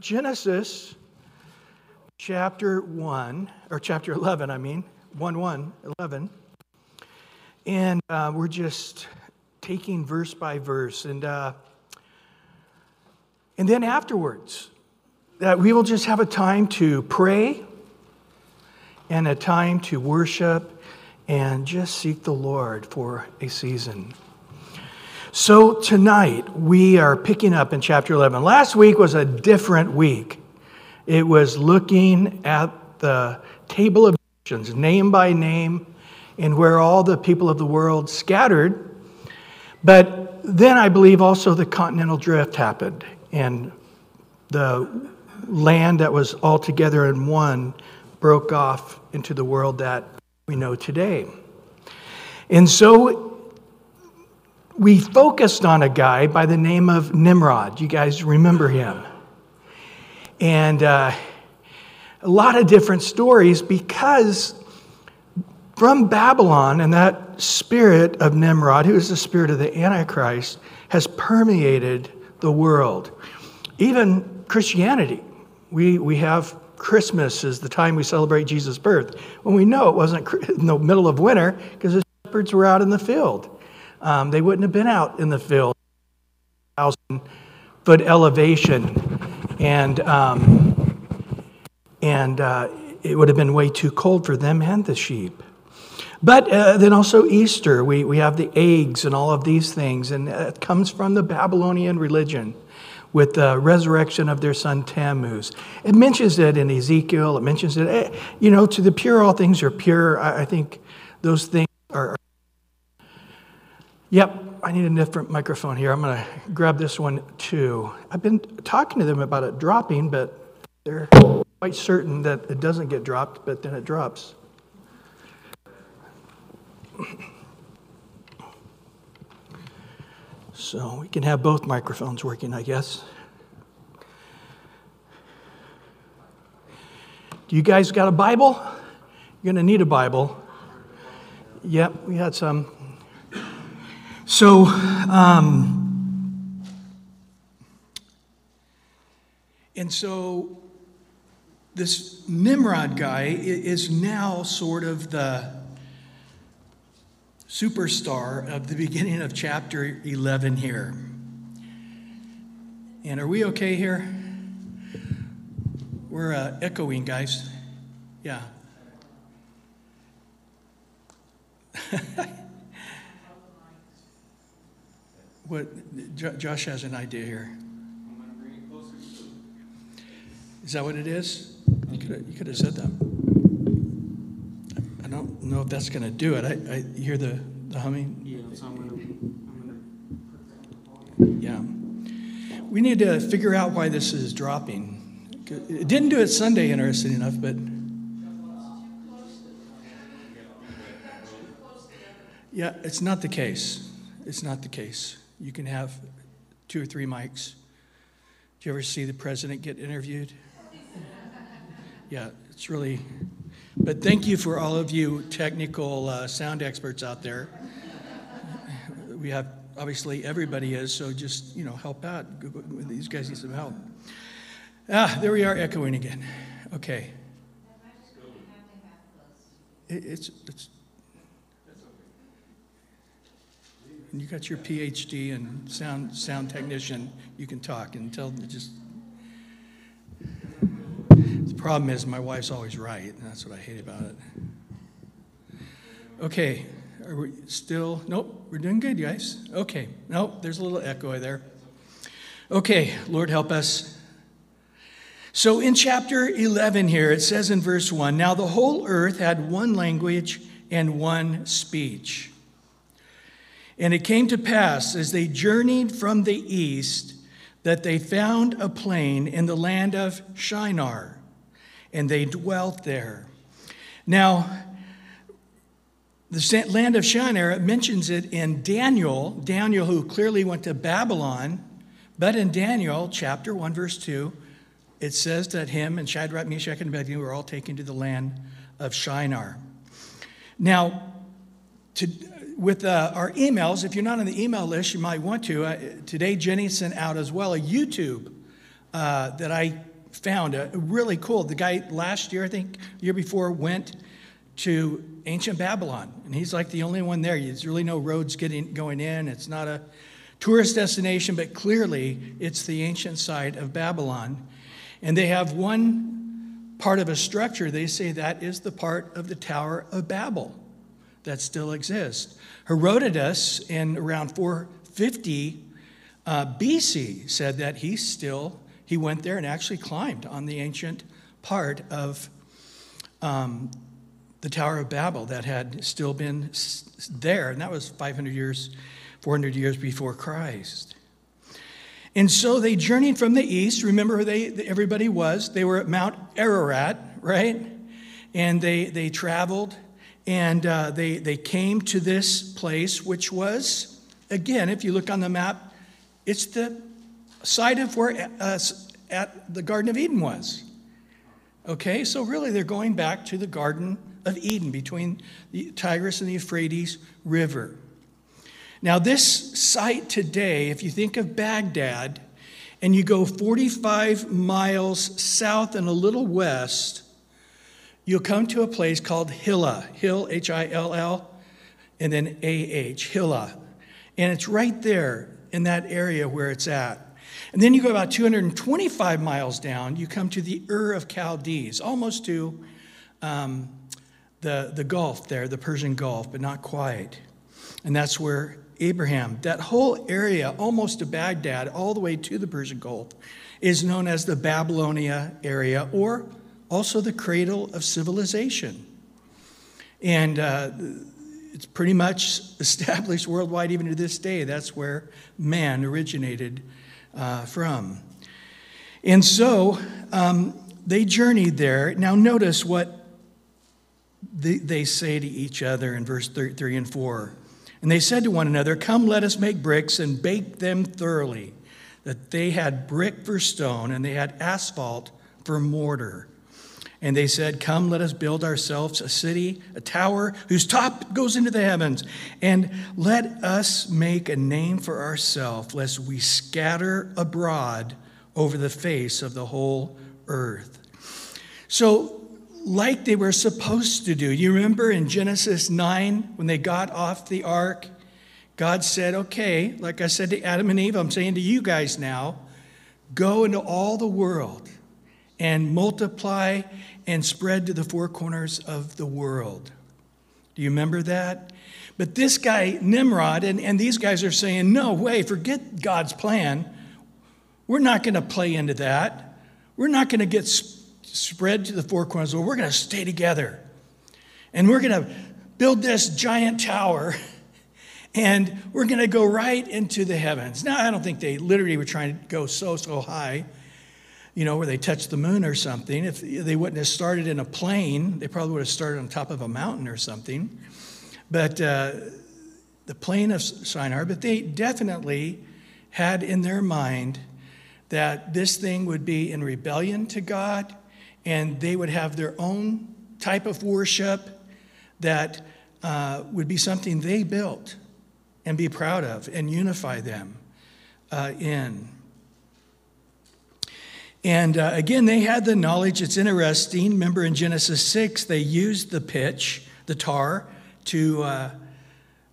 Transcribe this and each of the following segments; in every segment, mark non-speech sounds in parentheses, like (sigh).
Genesis chapter 1, or chapter 11, I mean, 1 1, 11. And uh, we're just taking verse by verse. And, uh, and then afterwards, that we will just have a time to pray and a time to worship and just seek the Lord for a season. So tonight we are picking up in chapter 11. Last week was a different week. It was looking at the table of nations, name by name, and where all the people of the world scattered. But then I believe also the continental drift happened, and the land that was all together in one broke off into the world that we know today. And so we focused on a guy by the name of Nimrod. You guys remember him. And uh, a lot of different stories because from Babylon and that spirit of Nimrod, who is the spirit of the Antichrist, has permeated the world. Even Christianity. We, we have Christmas is the time we celebrate Jesus' birth, when we know it wasn't in the middle of winter because the shepherds were out in the field. Um, they wouldn't have been out in the field, thousand foot elevation, and um, and uh, it would have been way too cold for them and the sheep. But uh, then also Easter, we, we have the eggs and all of these things, and it comes from the Babylonian religion with the resurrection of their son Tammuz. It mentions it in Ezekiel. It mentions it, eh, you know, to the pure, all things are pure. I, I think those things are. Yep, I need a different microphone here. I'm going to grab this one too. I've been talking to them about it dropping, but they're quite certain that it doesn't get dropped, but then it drops. So we can have both microphones working, I guess. Do you guys got a Bible? You're going to need a Bible. Yep, we had some. So, um, and so this Nimrod guy is now sort of the superstar of the beginning of chapter 11 here. And are we okay here? We're uh, echoing, guys. Yeah. (laughs) what Josh has an idea here. Is that what it is? You could have, you could have said that. I don't know if that's going to do it. I, I hear the, the humming. Yeah, so I'm going to. Yeah. We need to figure out why this is dropping. It didn't do it Sunday, interesting enough, but. Yeah, it's not the case. It's not the case. You can have two or three mics. Do you ever see the president get interviewed? (laughs) Yeah, it's really but thank you for all of you technical uh, sound experts out there. (laughs) We have, obviously, everybody is, so just, you know, help out. These guys need some help. Ah, there we are echoing again. Okay. It, it's, it's, you got your PhD and sound, sound technician, you can talk and tell them just the problem is, my wife's always right, and that's what I hate about it. Okay, are we still? Nope, we're doing good, guys. Okay, nope, there's a little echo there. Okay, Lord help us. So in chapter 11 here, it says in verse 1 Now the whole earth had one language and one speech. And it came to pass as they journeyed from the east that they found a plain in the land of Shinar and they dwelt there. Now, the land of Shinar it mentions it in Daniel, Daniel who clearly went to Babylon, but in Daniel chapter 1, verse 2, it says that him and Shadrach, Meshach, and Abednego were all taken to the land of Shinar. Now, to, with uh, our emails, if you're not on the email list, you might want to. Uh, today, Jenny sent out as well a YouTube uh, that I found uh, really cool. The guy last year, I think, year before, went to ancient Babylon, and he's like the only one there. There's really no roads getting going in. It's not a tourist destination, but clearly it's the ancient site of Babylon. And they have one part of a structure. They say that is the part of the Tower of Babel that still exists. Herodotus, in around 450 uh, BC, said that he still he went there and actually climbed on the ancient part of um, the Tower of Babel that had still been there, and that was 500 years, 400 years before Christ. And so they journeyed from the east. Remember they, everybody was? They were at Mount Ararat, right? And they, they traveled and uh, they, they came to this place, which was, again, if you look on the map, it's the site of where uh, at the Garden of Eden was. Okay, so really they're going back to the Garden of Eden between the Tigris and the Euphrates River. Now, this site today, if you think of Baghdad and you go 45 miles south and a little west, you'll come to a place called Hilla, Hill, H I L L, and then A H, Hilla. And it's right there in that area where it's at. And then you go about 225 miles down, you come to the Ur of Chaldees, almost to um, the, the Gulf there, the Persian Gulf, but not quite. And that's where Abraham, that whole area, almost to Baghdad, all the way to the Persian Gulf, is known as the Babylonia area, or also the cradle of civilization. And uh, it's pretty much (laughs) established worldwide, even to this day. That's where man originated uh, from. And so um, they journeyed there. Now, notice what they, they say to each other in verse 3 and 4. And they said to one another, Come, let us make bricks and bake them thoroughly. That they had brick for stone and they had asphalt for mortar. And they said, Come, let us build ourselves a city, a tower whose top goes into the heavens, and let us make a name for ourselves, lest we scatter abroad over the face of the whole earth. So, like they were supposed to do, you remember in Genesis 9 when they got off the ark? God said, Okay, like I said to Adam and Eve, I'm saying to you guys now, go into all the world and multiply and spread to the four corners of the world. Do you remember that? But this guy, Nimrod, and, and these guys are saying, no way, forget God's plan. We're not going to play into that. We're not going to get spread to the four corners. Well, we're going to stay together. And we're going to build this giant tower (laughs) and we're going to go right into the heavens. Now, I don't think they literally were trying to go so, so high, you know, where they touched the moon or something. If they wouldn't have started in a plain, they probably would have started on top of a mountain or something. But uh, the plain of Shinar, but they definitely had in their mind that this thing would be in rebellion to God and they would have their own type of worship that uh, would be something they built and be proud of and unify them uh, in. And uh, again, they had the knowledge. It's interesting. Remember in Genesis 6, they used the pitch, the tar, to uh,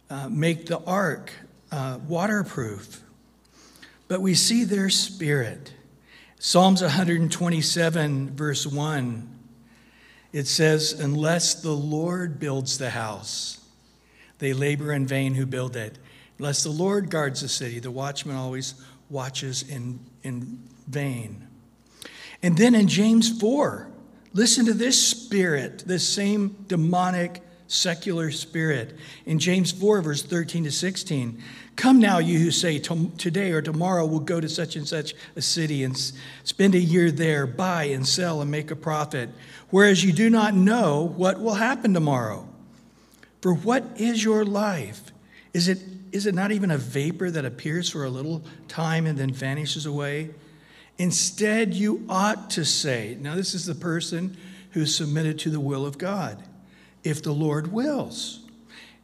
uh, make the ark uh, waterproof. But we see their spirit. Psalms 127, verse 1, it says, Unless the Lord builds the house, they labor in vain who build it. Unless the Lord guards the city, the watchman always watches in, in vain. And then in James 4, listen to this spirit, this same demonic secular spirit. In James 4, verse 13 to 16, come now, you who say, today or tomorrow we'll go to such and such a city and spend a year there, buy and sell and make a profit, whereas you do not know what will happen tomorrow. For what is your life? Is it, is it not even a vapor that appears for a little time and then vanishes away? Instead, you ought to say, now this is the person who's submitted to the will of God, if the Lord wills.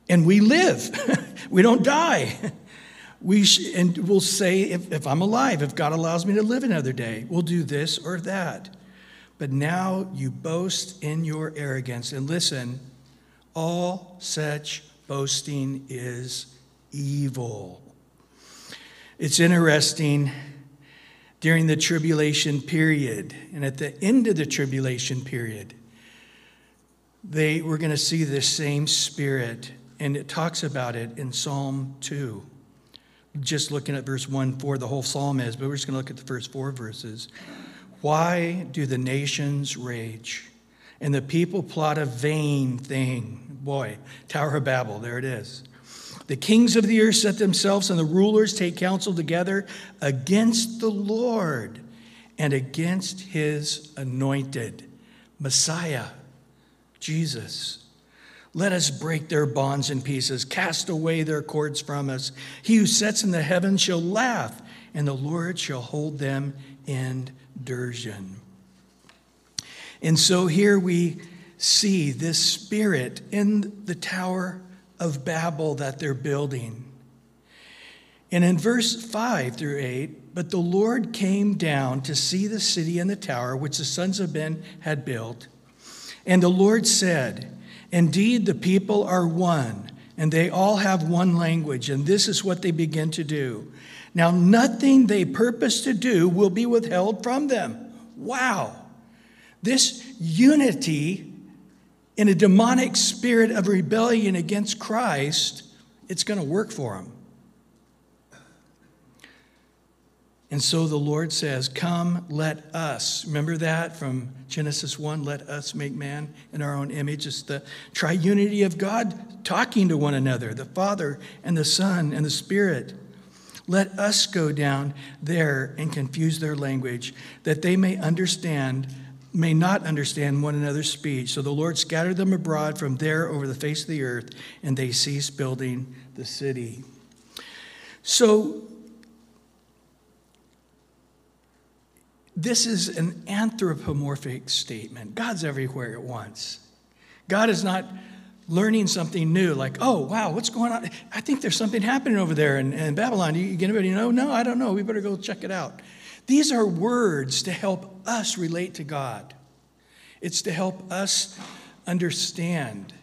And we live, (laughs) we don't die. (laughs) we sh- and we'll say, if, if I'm alive, if God allows me to live another day, we'll do this or that. But now you boast in your arrogance. And listen, all such boasting is evil. It's interesting during the tribulation period and at the end of the tribulation period, they were going to see the same spirit. And it talks about it in Psalm 2 just looking at verse 1 4, the whole psalm is, but we're just going to look at the first four verses. Why do the nations rage and the people plot a vain thing? Boy, Tower of Babel, there it is. The kings of the earth set themselves, and the rulers take counsel together against the Lord and against his anointed Messiah, Jesus. Let us break their bonds in pieces, cast away their cords from us. He who sits in the heavens shall laugh, and the Lord shall hold them in derision. And so here we see this spirit in the Tower of Babel that they're building. And in verse 5 through 8, but the Lord came down to see the city and the tower which the sons of men had built. And the Lord said, Indeed, the people are one, and they all have one language, and this is what they begin to do. Now, nothing they purpose to do will be withheld from them. Wow. This unity in a demonic spirit of rebellion against Christ, it's going to work for them. And so the Lord says, Come, let us. Remember that from Genesis 1? Let us make man in our own image. It's the triunity of God talking to one another, the Father and the Son and the Spirit. Let us go down there and confuse their language, that they may understand, may not understand one another's speech. So the Lord scattered them abroad from there over the face of the earth, and they ceased building the city. So This is an anthropomorphic statement. God's everywhere at once. God is not learning something new, like, oh, wow, what's going on? I think there's something happening over there in, in Babylon. You, get anybody know? No, I don't know. We better go check it out. These are words to help us relate to God, it's to help us understand.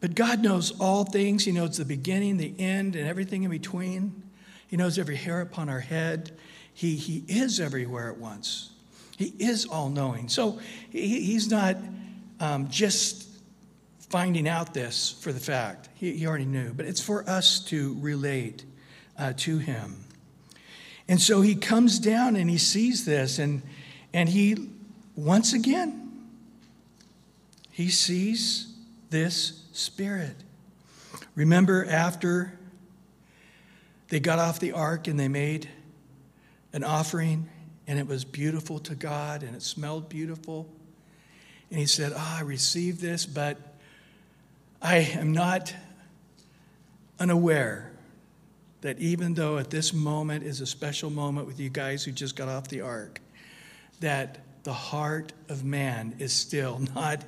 But God knows all things. He knows the beginning, the end, and everything in between. He knows every hair upon our head. He, he is everywhere at once. He is all knowing. So he, he's not um, just finding out this for the fact. He, he, already knew, but it's for us to relate uh, to him. And so he comes down and he sees this, and, and he, once again, he sees this spirit. Remember after they got off the ark and they made an offering, and it was beautiful to God, and it smelled beautiful. And he said, oh, I received this, but I am not unaware that even though at this moment is a special moment with you guys who just got off the ark, that the heart of man is still (laughs) not,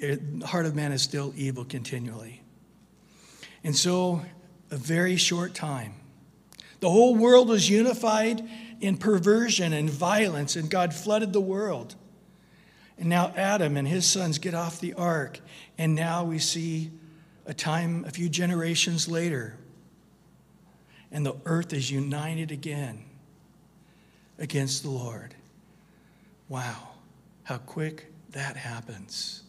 eh, the heart of man is still evil continually. And so, a very short time, the whole world was unified in perversion and violence, and God flooded the world. And now Adam and his sons get off the ark, and now we see a time, a few generations later, and the earth is united again against the Lord. Wow, how quick that happens.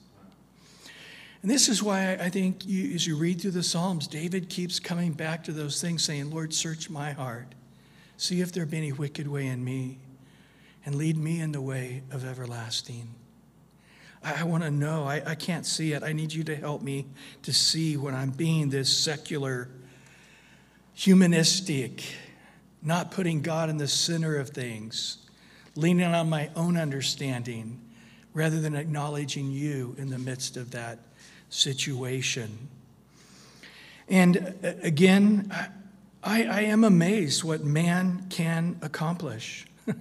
And this is why I think you, as you read through the Psalms, David keeps coming back to those things, saying, Lord, search my heart. See if there be any wicked way in me, and lead me in the way of everlasting. I, want to know. I, I can't see it. I need you to help me to see when I'm being this secular, humanistic, not putting God in the center of things, leaning on my own understanding rather than acknowledging you in the midst of that situation. And uh, again, I, I am amazed what man can accomplish. (laughs)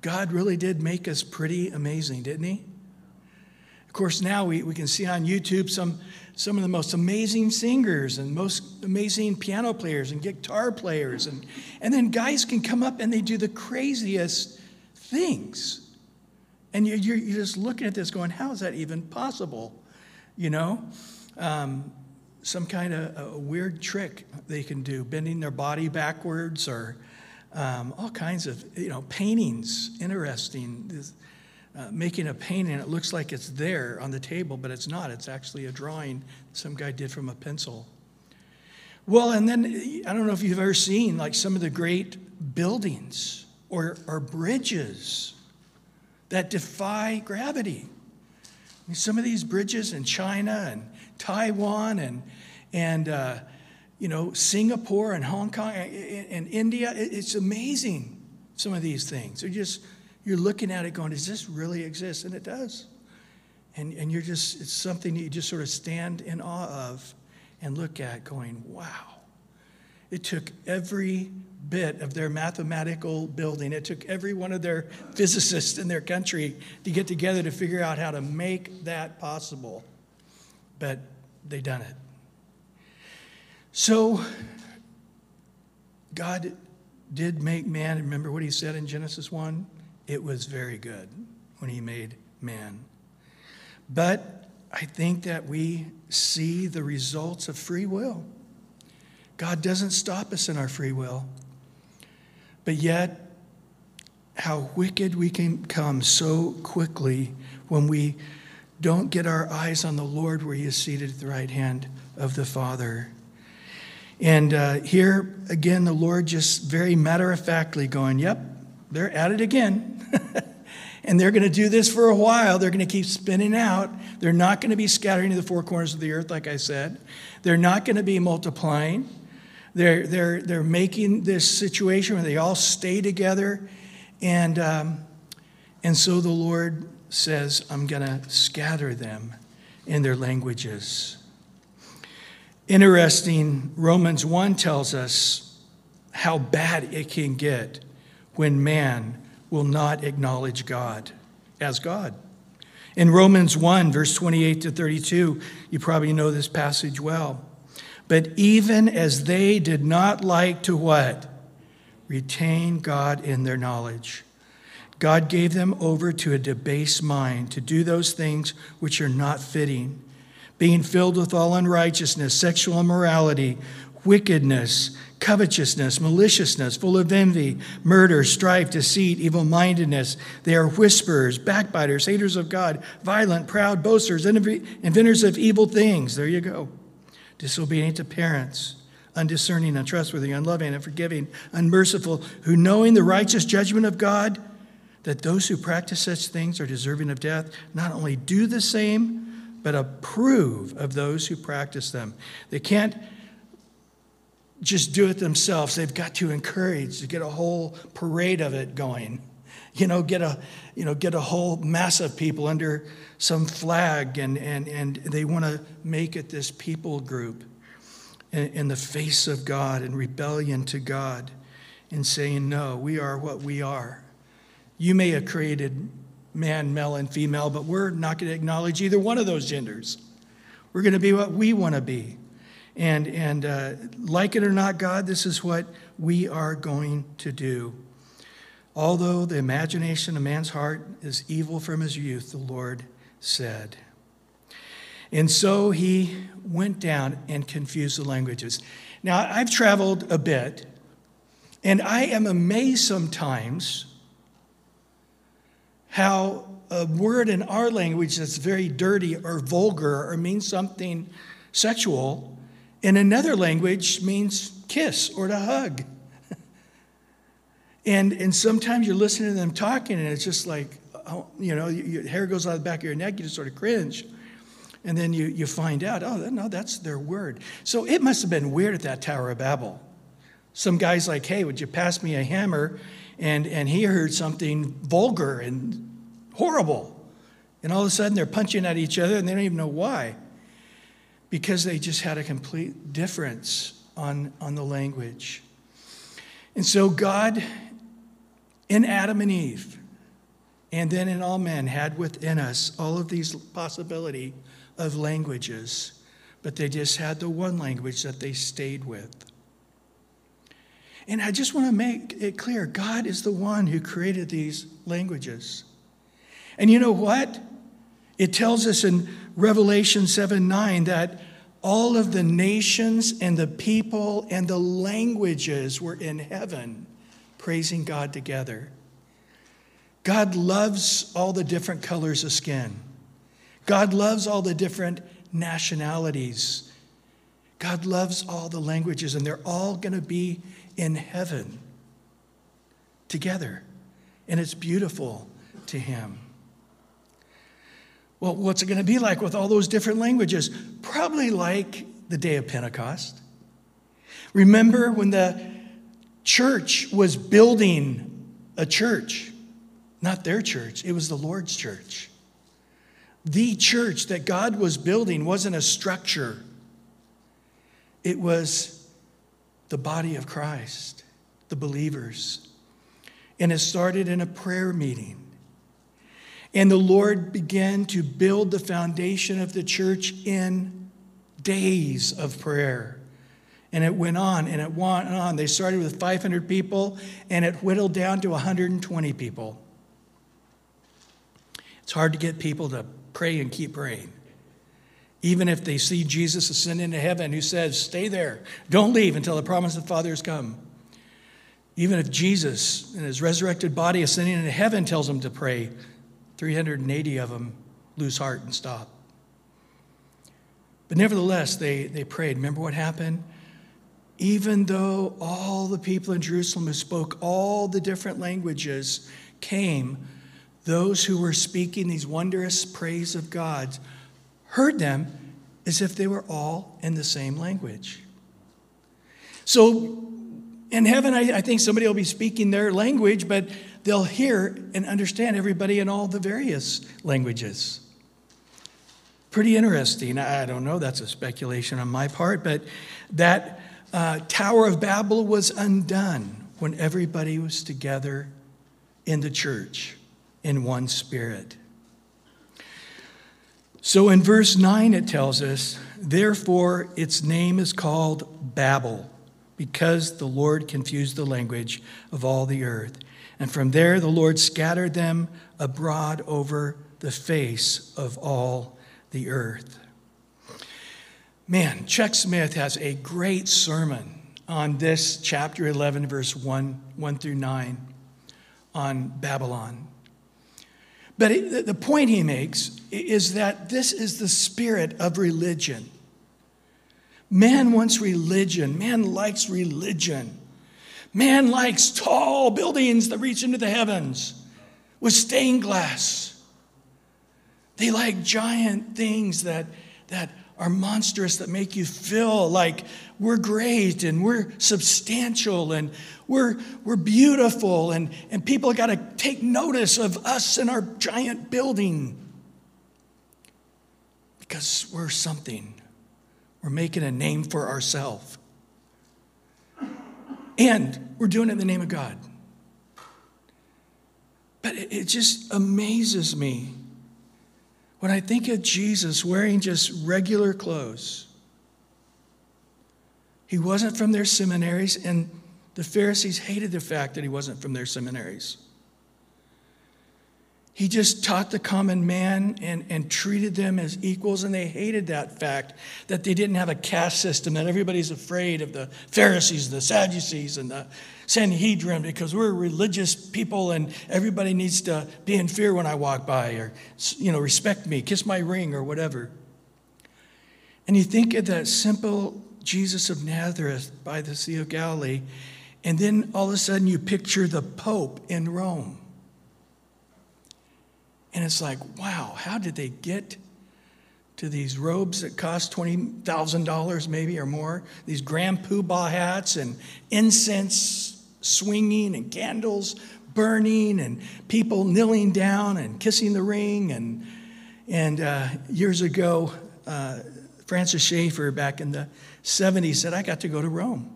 God really did make us pretty amazing, didn't he? Of course, now we, we can see on YouTube some, some of the most amazing singers and most amazing piano players and guitar players. And, and then guys can come up and they do the craziest things. And you're, you're, just looking at this going, how is that even possible? You know? Um, some kind of a weird trick they can do, bending their body backwards or um, all kinds of, you know, paintings, interesting. Uh, making a painting, it looks like it's there on the table, but it's not. It's actually a drawing some guy did from a pencil. Well, and then I don't know if you've ever seen like some of the great buildings or, or bridges that defy gravity. I mean, some of these bridges in China and Taiwan and, and uh, you know, Singapore and Hong Kong and India, it's amazing, some of these things. They're just you're looking at it going, does this really exist? And it does. And, and you're just, it's something that you just sort of stand in awe of and look at going, wow. It took every bit of their mathematical building, it took every one of their physicists in their country to get together to figure out how to make that possible. But they done it. So, God did make man. Remember what he said in Genesis 1? It was very good when he made man. But I think that we see the results of free will. God doesn't stop us in our free will. But yet, how wicked we can come so quickly when we don't get our eyes on the Lord where He is seated at the right hand of the Father. And uh, here again, the Lord just very matter of factly going, Yep, they're at it again. (laughs) and they're going to do this for a while. They're going to keep spinning out. They're not going to be scattering to the four corners of the earth, like I said. They're not going to be multiplying. They're, they're, they're making this situation where they all stay together. And, um, and so the Lord says, I'm going to scatter them in their languages. Interesting, Romans 1 tells us how bad it can get when man will not acknowledge God as God. In Romans 1, verse 28 to 32, you probably know this passage well. But even as they did not like to what? Retain God in their knowledge. God gave them over to a debased mind to do those things which are not fitting, being filled with all unrighteousness, sexual immorality, wickedness, covetousness, maliciousness, full of envy, murder, strife, deceit, evil mindedness. They are whisperers, backbiters, haters of God, violent, proud, boasters, inventors of evil things. There you go. Disobedient to parents, undiscerning, untrustworthy, unloving, unforgiving, unmerciful, who knowing the righteous judgment of God, that those who practice such things are deserving of death, not only do the same, but approve of those who practice them. They can't just do it themselves. They've got to encourage to get a whole parade of it going. You know, get a you know get a whole mass of people under some flag, and and and they want to make it this people group in, in the face of God and rebellion to God, and saying no, we are what we are. You may have created man, male, and female, but we're not going to acknowledge either one of those genders. We're going to be what we want to be. And, and uh, like it or not, God, this is what we are going to do. Although the imagination of man's heart is evil from his youth, the Lord said. And so he went down and confused the languages. Now, I've traveled a bit, and I am amazed sometimes how a word in our language that's very dirty or vulgar or means something sexual in another language means kiss or to hug. (laughs) and, and sometimes you're listening to them talking, and it's just like, oh, you know, your hair goes out the back of your neck, you just sort of cringe. And then you, you find out, oh, no, that's their word. So it must have been weird at that Tower of Babel. Some guy's like, hey, would you pass me a hammer? And, and he heard something vulgar and horrible. And all of a sudden they're punching at each other and they don't even know why because they just had a complete difference on, on the language. And so, God, in Adam and Eve, and then in all men had within us all of these possibility of languages, but they just had the one language that they stayed with. And I just want to make it clear God is the one who created these languages. And you know what? It tells us in Revelation 7 9 that all of the nations and the people and the languages were in heaven praising God together. God loves all the different colors of skin. God loves all the different nationalities. God loves all the languages, and they're all going to be in heaven together. And it's beautiful to Him. Well, what's it going to be like with all those different languages? Probably like the day of Pentecost. Remember when the church was building a church? Not their church, it was the Lord's church. The church that God was building wasn't a structure, it was the body of Christ, the believers. And it started in a prayer meeting. And the Lord began to build the foundation of the church in days of prayer. And it went on and it went on. They started with 500 people and it whittled down to 120 people. It's hard to get people to pray and keep praying. Even if they see Jesus ascend into heaven, who says, Stay there, don't leave until the promise of the Father has come. Even if Jesus, in his resurrected body, ascending into heaven, tells them to pray, 380 of them lose heart and stop. But nevertheless, they, they prayed. Remember what happened? Even though all the people in Jerusalem who spoke all the different languages came, those who were speaking these wondrous praise of God heard them as if they were all in the same language. So in heaven, I, I think somebody will be speaking their language, but they'll hear and understand everybody in all the various languages. Pretty interesting. I don't know, that's a speculation on my part, but that uh, Tower of Babel was undone when everybody was together in the church in one spirit. So in verse 9, it tells us, therefore its name is called Babel, because the Lord confused the language of all the earth. And from there, the Lord scattered them abroad over the face of all the earth. Man, Chuck Smith has a great sermon on this chapter 11, verse 1, 1 through 9 on Babylon. But it, the point he makes is that this is the spirit of religion. Man wants religion, man likes religion. Man likes tall buildings that reach into the heavens with stained glass. They like giant things that, that are monstrous, that make you feel like we're great and we're substantial and we're, we're beautiful, and, and people got to take notice of us and our giant building because we're something. We're making a name for ourselves. And we're doing it in the name of God. But it just amazes me when I think of Jesus wearing just regular clothes. He wasn't from their seminaries, and the Pharisees hated the fact that he wasn't from their seminaries. He just taught the common man and, and treated them as equals, and they hated that fact that they didn't have a caste system, that everybody's afraid of the Pharisees, and the Sadducees, and the Sanhedrin because we're religious people and everybody needs to be in fear when I walk by or, you know, respect me, kiss my ring, or whatever. And you think of that simple Jesus of Nazareth by the Sea of Galilee, and then all of a sudden you picture the Pope in Rome. And it's like, wow, how did they get to these robes that cost $20,000 maybe or more? These grand poobah hats and incense swinging and candles burning and people kneeling down and kissing the ring. And, and uh, years ago, uh, Francis Schaeffer back in the 70s said, I got to go to Rome.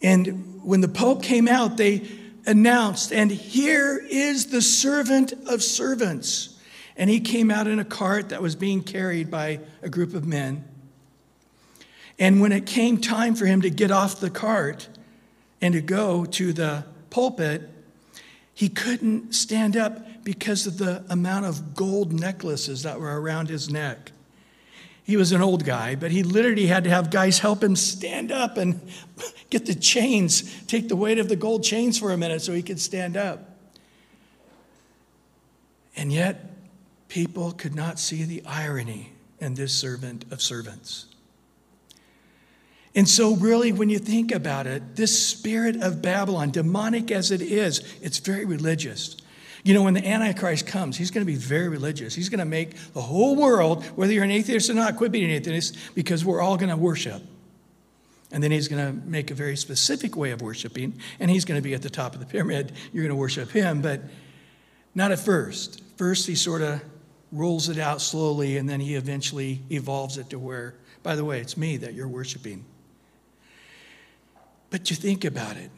And when the Pope came out, they announced, And here is the servant of servants. And he came out in a cart that was being carried by a group of men. And when it came time for him to get off the cart and to go to the pulpit, he couldn't stand up because of the amount of gold necklaces that were around his neck. He was an old guy, but he literally had to have guys help him stand up and (laughs) get the chains, take the weight of the gold chains for a minute so he could stand up. And yet, people could not see the irony in this servant of servants. And so, really, when you think about it, this spirit of Babylon, demonic as it is, it's very religious. You know, when the Antichrist comes, he's going to be very religious. He's going to make the whole world, whether you're an atheist or not, quit being an atheist because we're all going to worship. And then he's going to make a very specific way of worshiping, and he's going to be at the top of the pyramid. You're going to worship him, but not at first. First, he sort of rolls it out slowly, and then he eventually evolves it to where, by the way, it's me that you're worshiping. But you think about it,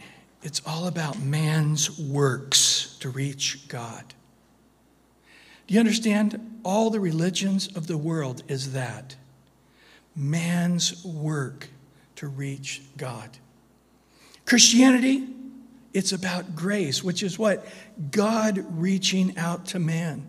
it's all about man's works to reach God. Do you understand? All the religions of the world is that man's work to reach God. Christianity, it's about grace, which is what? God reaching out to man.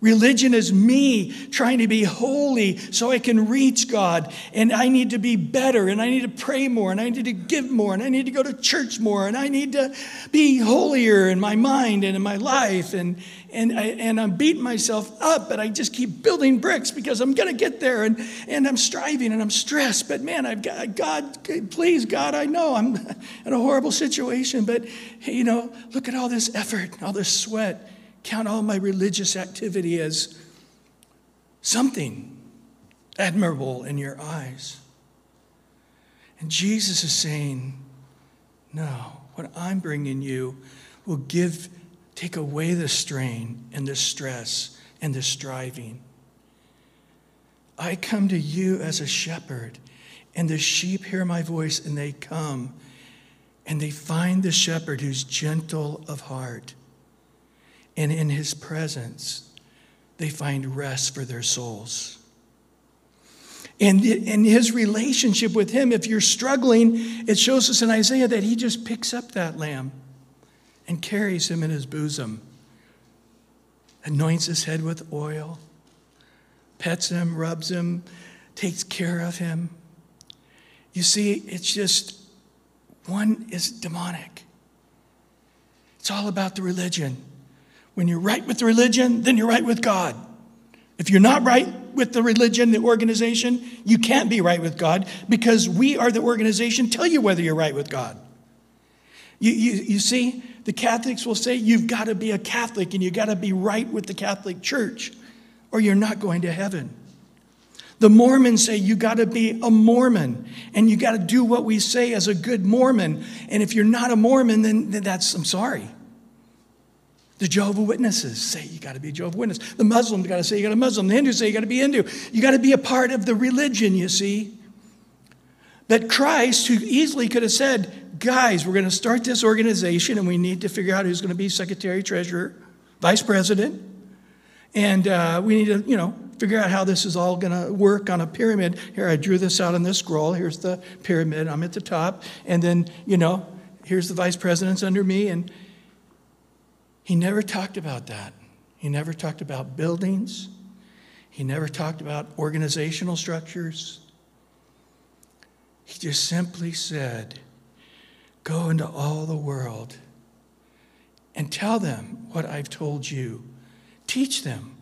Religion is me trying to be holy so I can reach God. And I need to be better, and I need to pray more, and I need to give more, and I need to go to church more, and I need to be holier in my mind and in my life. And, and, I, and I'm beating myself up, but I just keep building bricks because I'm going to get there. And, and I'm striving and I'm stressed. But man, I've got, God, please, God, I know I'm (laughs) in a horrible situation, but you know, look at all this effort, all this sweat count all my religious activity as something admirable in your eyes. And Jesus is saying, No, what I'm bringing you will give, take away the strain and the stress and the striving. I come to you as a shepherd, and the sheep hear my voice and they come, and they find the shepherd who's gentle of heart and in his presence, they find rest for their souls. And in his relationship with him, if you're struggling, it shows us in Isaiah that he just picks up that lamb and carries him in his bosom, anoints his head with oil, pets him, rubs him, takes care of him. You see, it's just one is demonic. It's all about the religion. When you're right with the religion, then you're right with God. If you're not right with the religion, the organization, you can't be right with God because we are the organization tell you whether you're right with God. You, you, you see, the Catholics will say you've got to be a Catholic and you've got to be right with the Catholic Church or you're not going to heaven. The Mormons say you got to be a Mormon and you got to do what we say as a good Mormon. And if you're not a Mormon, then, then that's, I'm sorry. The Jehovah Witnesses say you got to be a Jehovah Witness. The Muslims got to say you got to Muslim. The Hindus say you got to be Hindu. You got to be a part of the religion, you see. But Christ, who easily could have said, guys, we're going to start this organization and we need to figure out who's going to be secretary, treasurer, vice president. And uh, we need to, you know, figure out how this is all going to work on a pyramid. Here, I drew this out on this scroll. Here's the pyramid. I'm at the top. And then, you know, here's the vice presidents under me. And he never talked about that. He never talked about buildings. He never talked about organizational structures. He just simply said, Go into all the world and tell them what I've told you. Teach them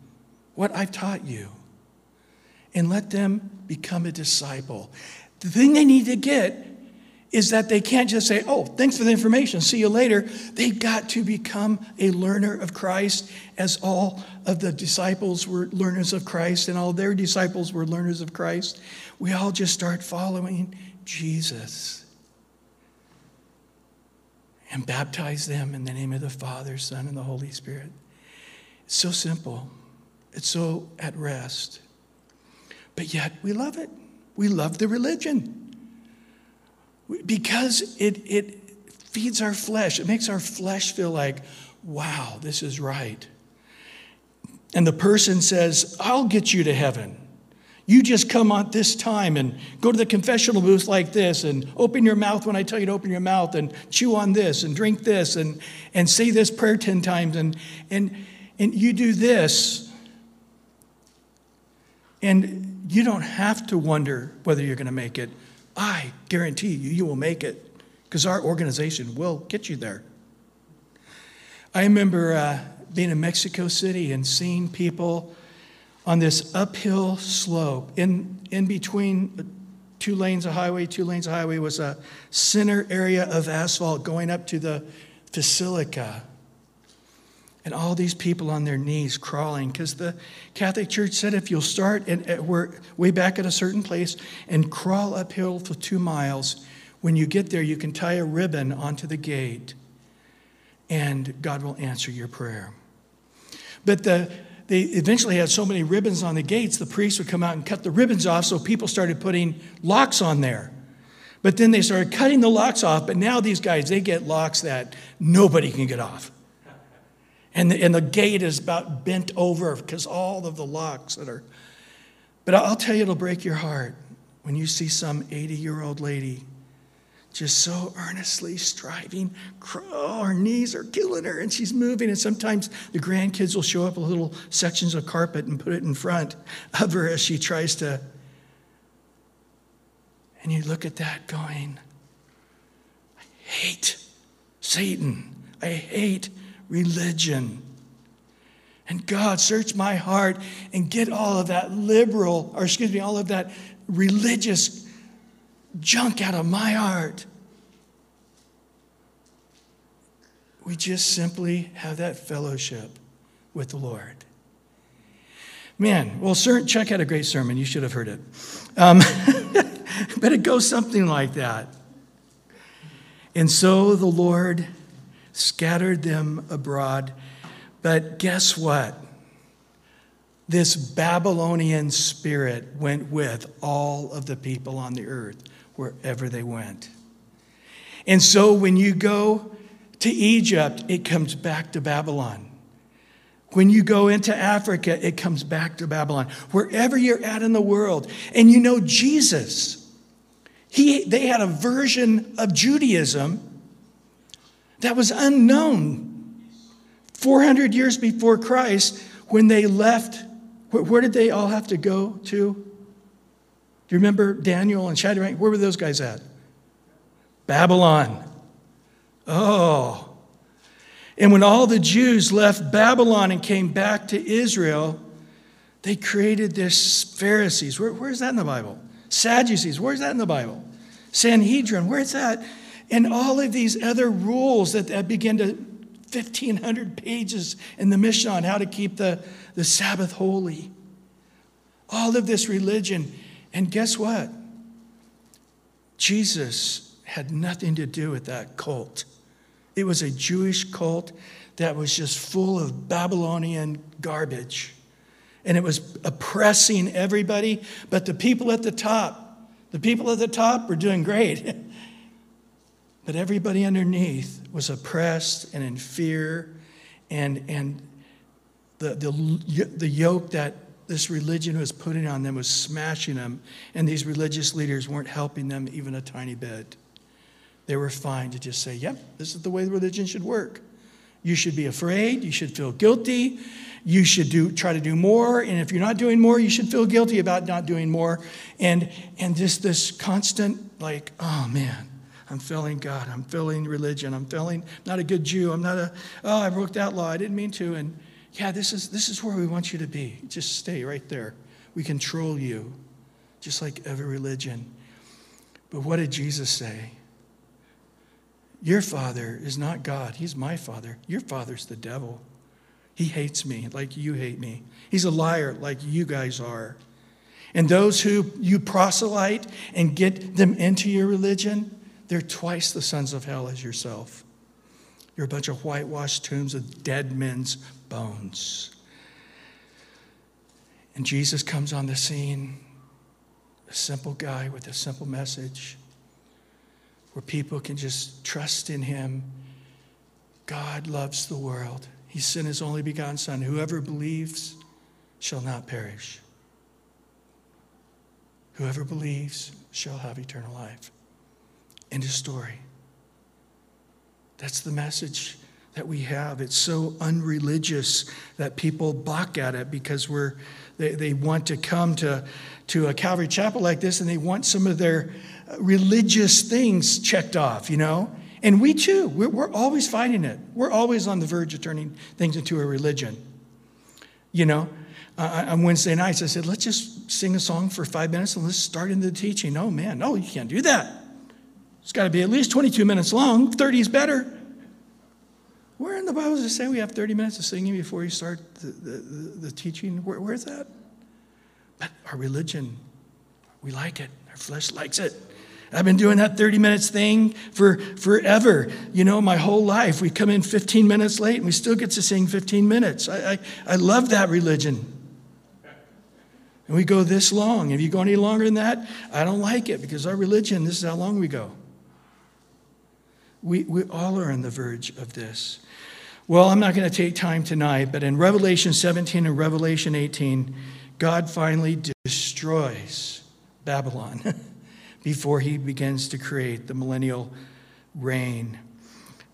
what I've taught you. And let them become a disciple. The thing they need to get is that they can't just say, oh, thanks for the information, see you later. They've got to become a learner of Christ, as all of the disciples were learners of Christ and all their disciples were learners of Christ. We all just start following Jesus and baptize them in the name of the Father, Son, and the Holy Spirit. It's so simple, it's so at rest. But yet we love it. We love the religion because it, it feeds our flesh. It makes our flesh feel like, wow, this is right. And the person says, I'll get you to heaven. You just come on this time and go to the confessional booth like this and open your mouth when I tell you to open your mouth and chew on this and drink this and, and say this prayer 10 times and, and, and you do this. And you don't have to wonder whether you're going to make it. I guarantee you, you will make it because our organization will get you there. I remember uh, being in Mexico City and seeing people on this uphill slope. In, in between two lanes of highway, two lanes of highway was a center area of asphalt going up to the Basilica. And all these people on their knees crawling because the Catholic Church said if you'll start at, we're way back at a certain place and crawl uphill for two miles, when you get there, you can tie a ribbon onto the gate and God will answer your prayer. But the they eventually had so many ribbons on the gates, the priests would come out and cut the ribbons off, so people started putting locks on there. But then they started cutting the locks off, but now these guys, they get locks that nobody can get off. And the, and the gate is about bent over because all of the locks that are. But I'll tell you, it'll break your heart when you see some 80 year old lady just so earnestly striving. Oh, her knees are killing her, and she's moving. And sometimes the grandkids will show up little sections of carpet and put it in front of her as she tries to. And you look at that going, I hate Satan. I hate religion. And God, search my heart and get all of that liberal, or excuse me, all of that religious junk out of my heart. We just simply have that fellowship with the Lord. Man, well, sir, Chuck had a great sermon. You should have heard it. Um, (laughs) but it goes something like that. And so the Lord scattered them abroad. But guess what? This Babylonian spirit went with all of the people on the earth wherever they went. And so when you go to Egypt, it comes back to Babylon. When you go into Africa, it comes back to Babylon. Wherever you're at in the world, and you know Jesus, he, they had a version of Judaism that was unknown 400 years before Christ when they left. Where, did they all have to go to? Do you remember Daniel and Shadrach? Where were those guys at? Babylon. Oh. And when all the Jews left Babylon and came back to Israel, they created this Pharisees. Where, where's that in the Bible? Sadducees. Where's that in the Bible? Sanhedrin. Where's that? And all of these other rules that, that begin to 1,500 pages in the Mishnah on how to keep the, the Sabbath holy. All of this religion. And guess what? Jesus had nothing to do with that cult. It was a Jewish cult that was just full of Babylonian garbage. And it was oppressing everybody, but the people at the top, the people at the top were doing great. (laughs) but everybody underneath was oppressed and in fear, and, and the, the, the yoke that this religion was putting on them was smashing them, and these religious leaders weren't helping them even a tiny bit. They were fine to just say, yep, this is the way religion should work. You should be afraid, you should feel guilty, you should do, try to do more, and if you're not doing more, you should feel guilty about not doing more. And, and just this constant, like, oh man, I'm failing God, I'm failing religion, I'm failing, not a good Jew, I'm not a, oh, I broke that law, I didn't mean to. And yeah, this is, this is where we want you to be. Just stay right there. We control you, just like every religion. But what did Jesus say? Your father is not God. He's my father. Your father's the devil. He hates me like you hate me. He's a liar like you guys are. And those who you proselyte and get them into your religion, they're twice the sons of hell as yourself. You're a bunch of whitewashed tombs of dead men's bones. And Jesus comes on the scene, a simple guy with a simple message. where people can just trust in Him. God loves the world. He sent His only begotten Son. Whoever believes shall not perish. Whoever believes shall have eternal life. End of story. That's the message that we have. It's so unreligious that people balk at it because we're, they, they want to come to, to a Calvary chapel like this and they want some of their religious things checked off, you know? And we too, we're, we're always fighting it. We're always on the verge of turning things into a religion. You know, uh, on Wednesday nights, I said, let's just sing a song for five minutes and let's start into the teaching. Oh man, no, you can't do that. It's got to be at least 22 minutes long. 30 is better. Where in the Bible does it say we have 30 minutes of singing before you start the, the, the teaching? Where, where's that? But our religion, we like it. Our flesh likes it. I've been doing that 30 minutes thing for forever. You know, my whole life. We come in 15 minutes late and we still get to sing 15 minutes. I, I, I love that religion. And we go this long. If you go any longer than that, I don't like it because our religion, this is how long we go. We, we all are on the verge of this. Well, I'm not going to take time tonight, but in Revelation 17 and Revelation 18, God finally destroys Babylon (laughs) before he begins to create the millennial reign.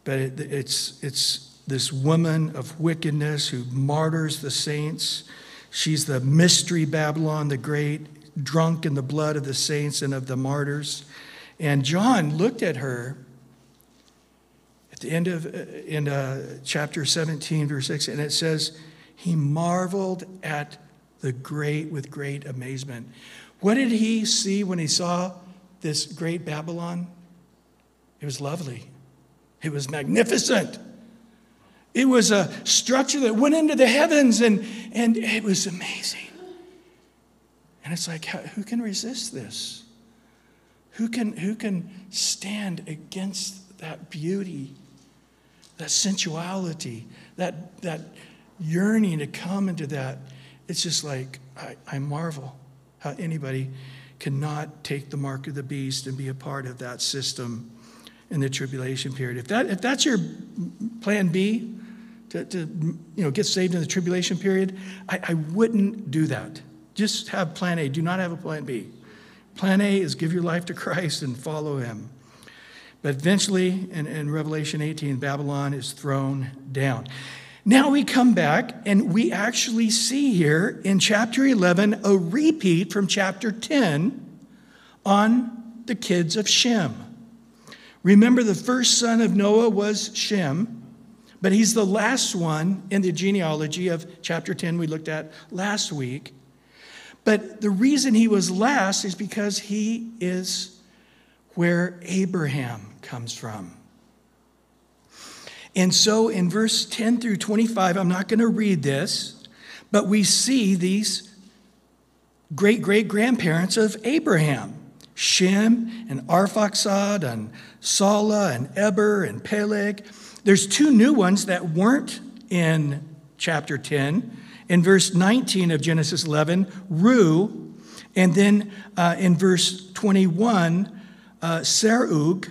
But it, it's, it's this woman of wickedness who martyrs the saints. She's the mystery Babylon the Great, drunk in the blood of the saints and of the martyrs. And John looked at her the end of in uh, chapter 17, verse 6, and it says, He marveled at the great with great amazement. What did he see when he saw this great Babylon? It was lovely. It was magnificent. It was a structure that went into the heavens and, and it was amazing. And it's like, who can resist this? Who can, who can stand against that beauty? That sensuality, that, that yearning to come into that. It's just like, I, I marvel how anybody cannot take the mark of the beast and be a part of that system in the tribulation period. If, that, if that's your plan B, to, to you know, get saved in the tribulation period, I, I wouldn't do that. Just have plan A. Do not have a plan B. Plan A is give your life to Christ and follow him. But eventually, in, in Revelation 18, Babylon is thrown down. Now we come back and we actually see here in chapter 11 a repeat from chapter 10 on the kids of Shem. Remember, the first son of Noah was Shem, but he's the last one in the genealogy of chapter 10 we looked at last week. But the reason he was last is because he is where Abraham comes from. And so in verse 10 through 25, I'm not going to read this, but we see these great great grandparents of Abraham Shem and Arphaxad and Salah and Eber and Peleg. There's two new ones that weren't in chapter 10. In verse 19 of Genesis 11, Reu, and then uh, in verse 21, uh, Serug,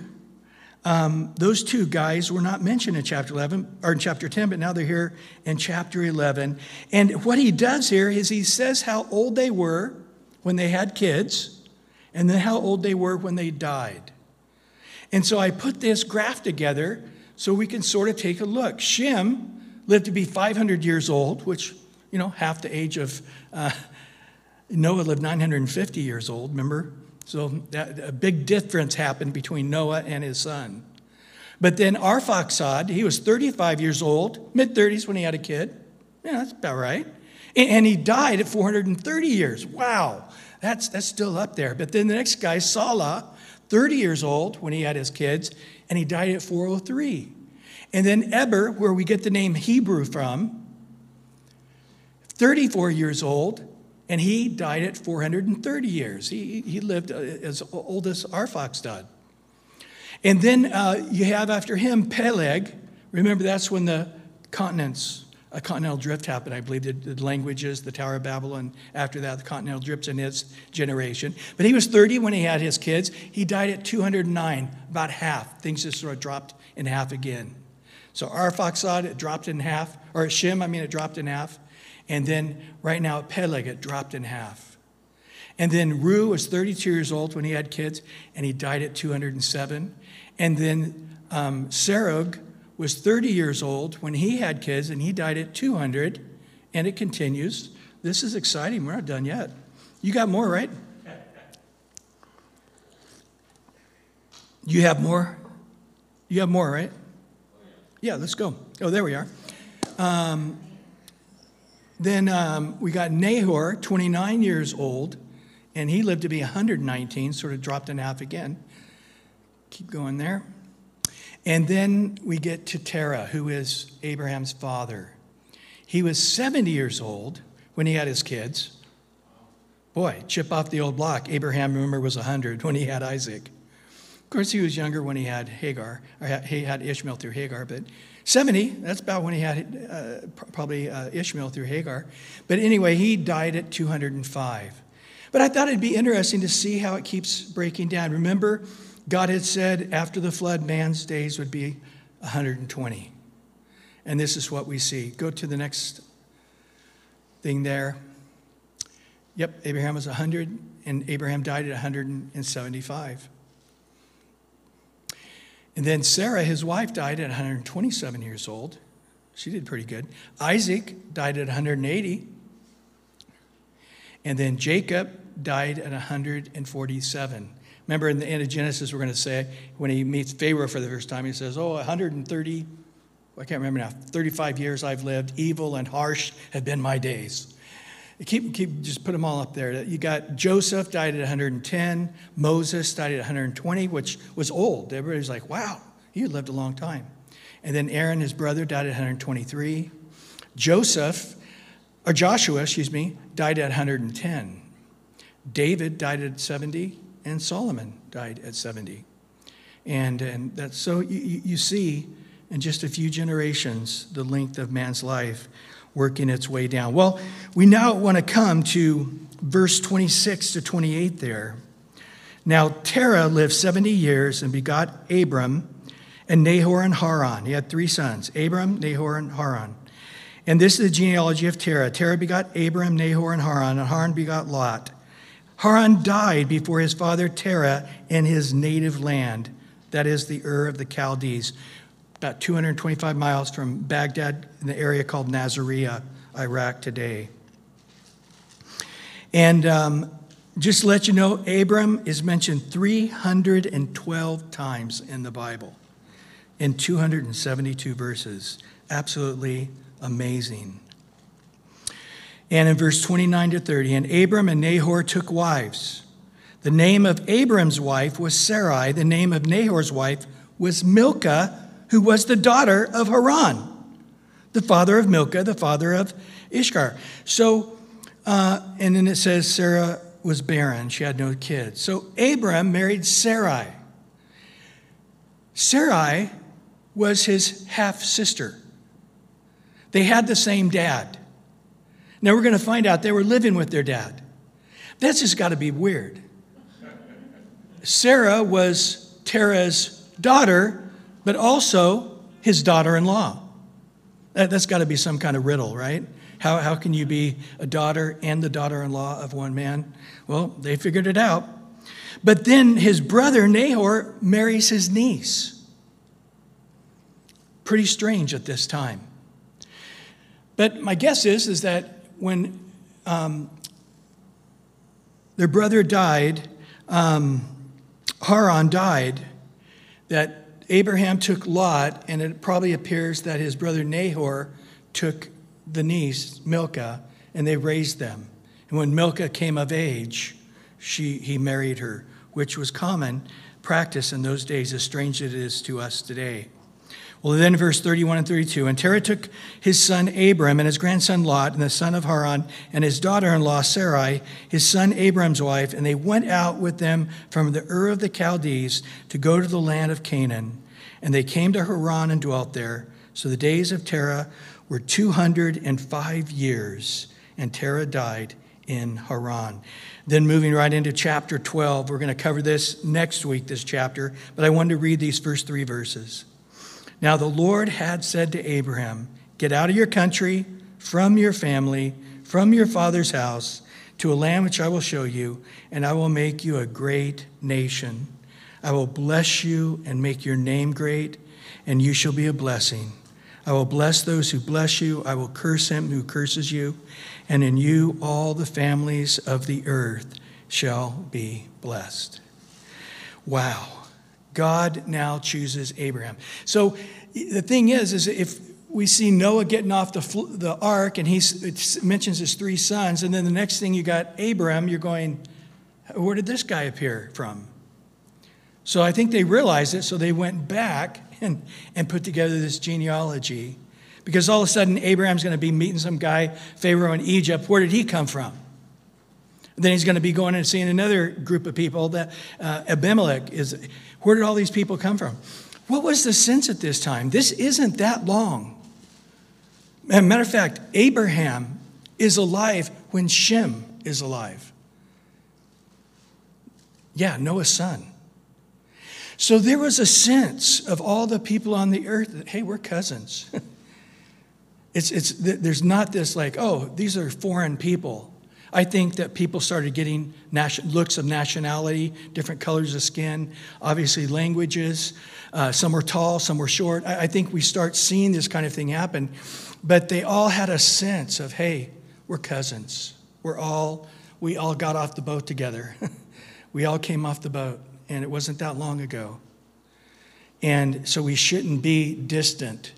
um, those two guys were not mentioned in chapter 11 or in chapter 10, but now they're here in chapter 11. And what he does here is he says how old they were when they had kids, and then how old they were when they died. And so I put this graph together so we can sort of take a look. Shem lived to be 500 years old, which, you know, half the age of uh, Noah lived 950 years old, remember? So that, a big difference happened between Noah and his son. But then Arphaxad, he was 35 years old, mid 30s when he had a kid. Yeah, that's about right. And, he died at 430 years. Wow, that's, that's still up there. But then the next guy, Salah, 30 years old when he had his kids, and he died at 403. And then Eber, where we get the name Hebrew from, 34 years old, and he died at 430 years. He, he lived uh, as old as Arphaxad. And then uh, you have after him Peleg. Remember, that's when the continents a continental drift happened. I believe the, the languages, the Tower of Babylon, after that, the continental drift in his generation. But he was 30 when he had his kids. He died at 209, about half. Things just sort of dropped in half again. So Arphaxad, it dropped in half, or Shem, I mean, it dropped in half. And then right now at Peleg, it dropped in half. And then Reu was 32 years old when he had kids, and he died at 207. And then um, Serug was 30 years old when he had kids, and he died at 200. And it continues. This is exciting. We're not done yet. You got more, right? You have more? You have more, right? Yeah, let's go. Oh, there we are. Um, then um, we got Nahor, 29 years old, and he lived to be 119, sort of dropped in half again. Keep going there. And then we get to Terah, who is Abraham's father. He was 70 years old when he had his kids. Boy, chip off the old block. Abraham, remember, was 100 when he had Isaac. Of course, he was younger when he had Hagar, or he had Ishmael through Hagar, but 70, that's about when he had uh, probably uh, Ishmael through Hagar. But anyway, he died at 205. But I thought it'd be interesting to see how it keeps breaking down. Remember, God had said after the flood, man's days would be 120. And this is what we see. Go to the next thing there. Yep, Abraham was 100, and Abraham died at 175. And then Sarah, his wife, died at 127 years old. She did pretty good. Isaac died at 180. And then Jacob died at 147. Remember in the end of Genesis, we're going to say, when he meets Pharaoh for the first time, he says, Oh, 130, I can't remember now, 35 years I've lived, evil and harsh have been my days. Keep, keep, just put them all up there. You got Joseph died at 110, Moses died at 120, which was old. Everybody's like, wow, he lived a long time. And then Aaron, his brother, died at 123. Joseph, or Joshua, excuse me, died at 110. David died at 70, and Solomon died at 70. And, and that's so you, you see in just a few generations the length of man's life working its way down. Well, we now want to come to verse 26 to 28 there. Now, Terah lived 70 years and begot Abram and Nahor and Haran. He had three sons Abram, Nahor, and Haran. And this is the genealogy of Terah. Terah begot Abram, Nahor, and Haran, and Haran begot Lot. Haran died before his father Terah in his native land, that is the Ur of the Chaldees, about 225 miles from Baghdad in the area called Nasiriyah, Iraq today. And um, just to let you know, Abram is mentioned 312 times in the Bible in 272 verses. Absolutely amazing. And in verse 29 to 30, and Abram and Nahor took wives. The name of Abram's wife was Sarai. The name of Nahor's wife was Milcah, who was the daughter of Haran, the father of Milcah, the father of Iscah. So, uh, and then it says Sarah was barren, she had no kids. So Abram married Sarai. Sarai was his half sister. They had the same dad. Now we're going to find out they were living with their dad. That's just got to be weird. Sarah was Terah's daughter, but also his daughter in law. That, has got to be some kind of riddle, right? How, how can you be a daughter and the daughter in law of one man? Well, they figured it out. But then his brother Nahor marries his niece. Pretty strange at this time. But my guess is, is that when um, their brother died, um, Haran died, that Abraham took Lot, and it probably appears that his brother Nahor took the niece, Milcah, and they raised them. And when Milcah came of age, she, he married her, which was common practice in those days, as strange as it is to us today. Well, then verse 31 and 32. And Terah took his son Abram and his grandson Lot and the son of Haran and his daughter in law Sarai, his son Abram's wife, and they went out with them from the Ur of the Chaldees to go to the land of Canaan. And they came to Haran and dwelt there. So the days of Terah were 205 years, and Terah died in Haran. Then moving right into chapter 12, we're going to cover this next week, this chapter, but I wanted to read these first three verses. Now the Lord had said to Abraham, Get out of your country, from your family, from your father's house, to a land which I will show you, and I will make you a great nation. I will bless you and make your name great, and you shall be a blessing. I will bless those who bless you. I will curse him who curses you. And in you all the families of the earth shall be blessed. Wow. God now chooses Abraham. So the thing is, is if we see Noah getting off the, the ark and he mentions his three sons, and then the next thing you got Abraham, you're going, where did this guy appear from? So I think they realized it, so they went back and, and put together this genealogy. Because all of a sudden, Abraham's going to be meeting some guy, Pharaoh in Egypt. Where did he come from? then he's going to be going and seeing another group of people that uh, Abimelech is. Where did all these people come from? What was the sense at this time? This isn't that long. As a matter of fact, Abraham is alive when Shem is alive. Yeah, Noah's son. So there was a sense of all the people on the earth that, hey, we're cousins. (laughs) it's, it's, there's not this like, oh, these are foreign people. I think that people started getting looks of nationality, different colors of skin, obviously languages. Uh, some were tall, some were short. I, I think we start seeing this kind of thing happen. But they all had a sense of, hey, we're cousins. We're all, we all got off the boat together. (laughs) we all came off the boat and it wasn't that long ago. And so we shouldn't be distant.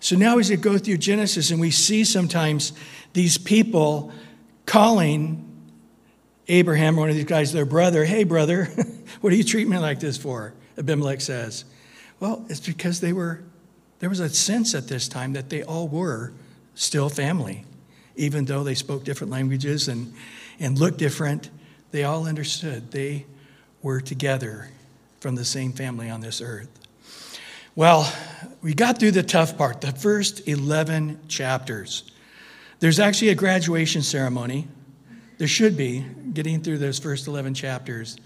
So now, as we go through Genesis, and we see sometimes these people calling Abraham, one of these guys, their brother, hey, brother, (laughs) what are you treating me like this for? Abimelech says. Well, it's because they were, there was a sense at this time that they all were still family. Even though they spoke different languages and, and looked different, they all understood. They were together from the same family on this earth. Well, we got through the tough part, the first 11 chapters. There's actually a graduation ceremony. There should be, getting through those first 11 chapters.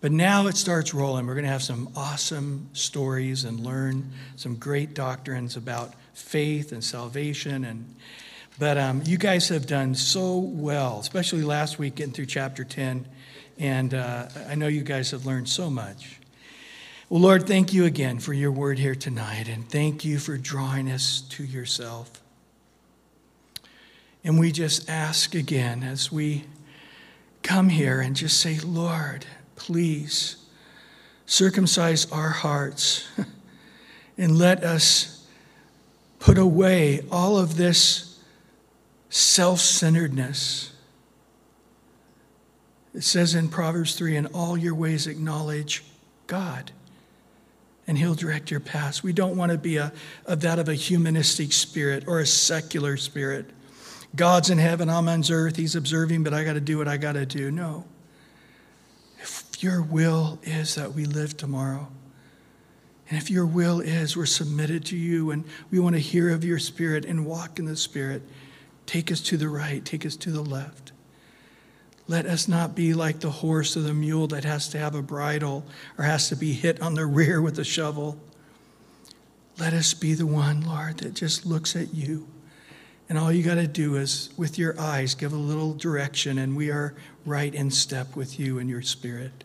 But now it starts rolling. We're going to have some awesome stories and learn some great doctrines about faith and salvation. And, but um, you guys have done so well, especially last week getting through chapter 10. And uh, I know you guys have learned so much. Well, Lord, thank you again for your word here tonight, and thank you for drawing us to yourself. And we just ask again as we come here and just say, Lord, please circumcise our hearts (laughs) and let us put away all of this self centeredness it says in Proverbs 3 in all your ways acknowledge God, and He'll direct your paths. We don't want to be a, of that of a humanistic spirit or a secular spirit. God's in heaven, I'm on earth, He's observing, but I got to do what I got to do. No. If your will is that we live tomorrow, and if your will is we're submitted to you and we want to hear of your spirit and walk in the spirit, take us to the right, take us to the left. Let us not be like the horse or the mule that has to have a bridle or has to be hit on the (laughs) rear with a shovel. Let us be the one, Lord, that just looks at you. And all you got to do is, with your eyes, give a little direction, and we are right in step with you and your spirit.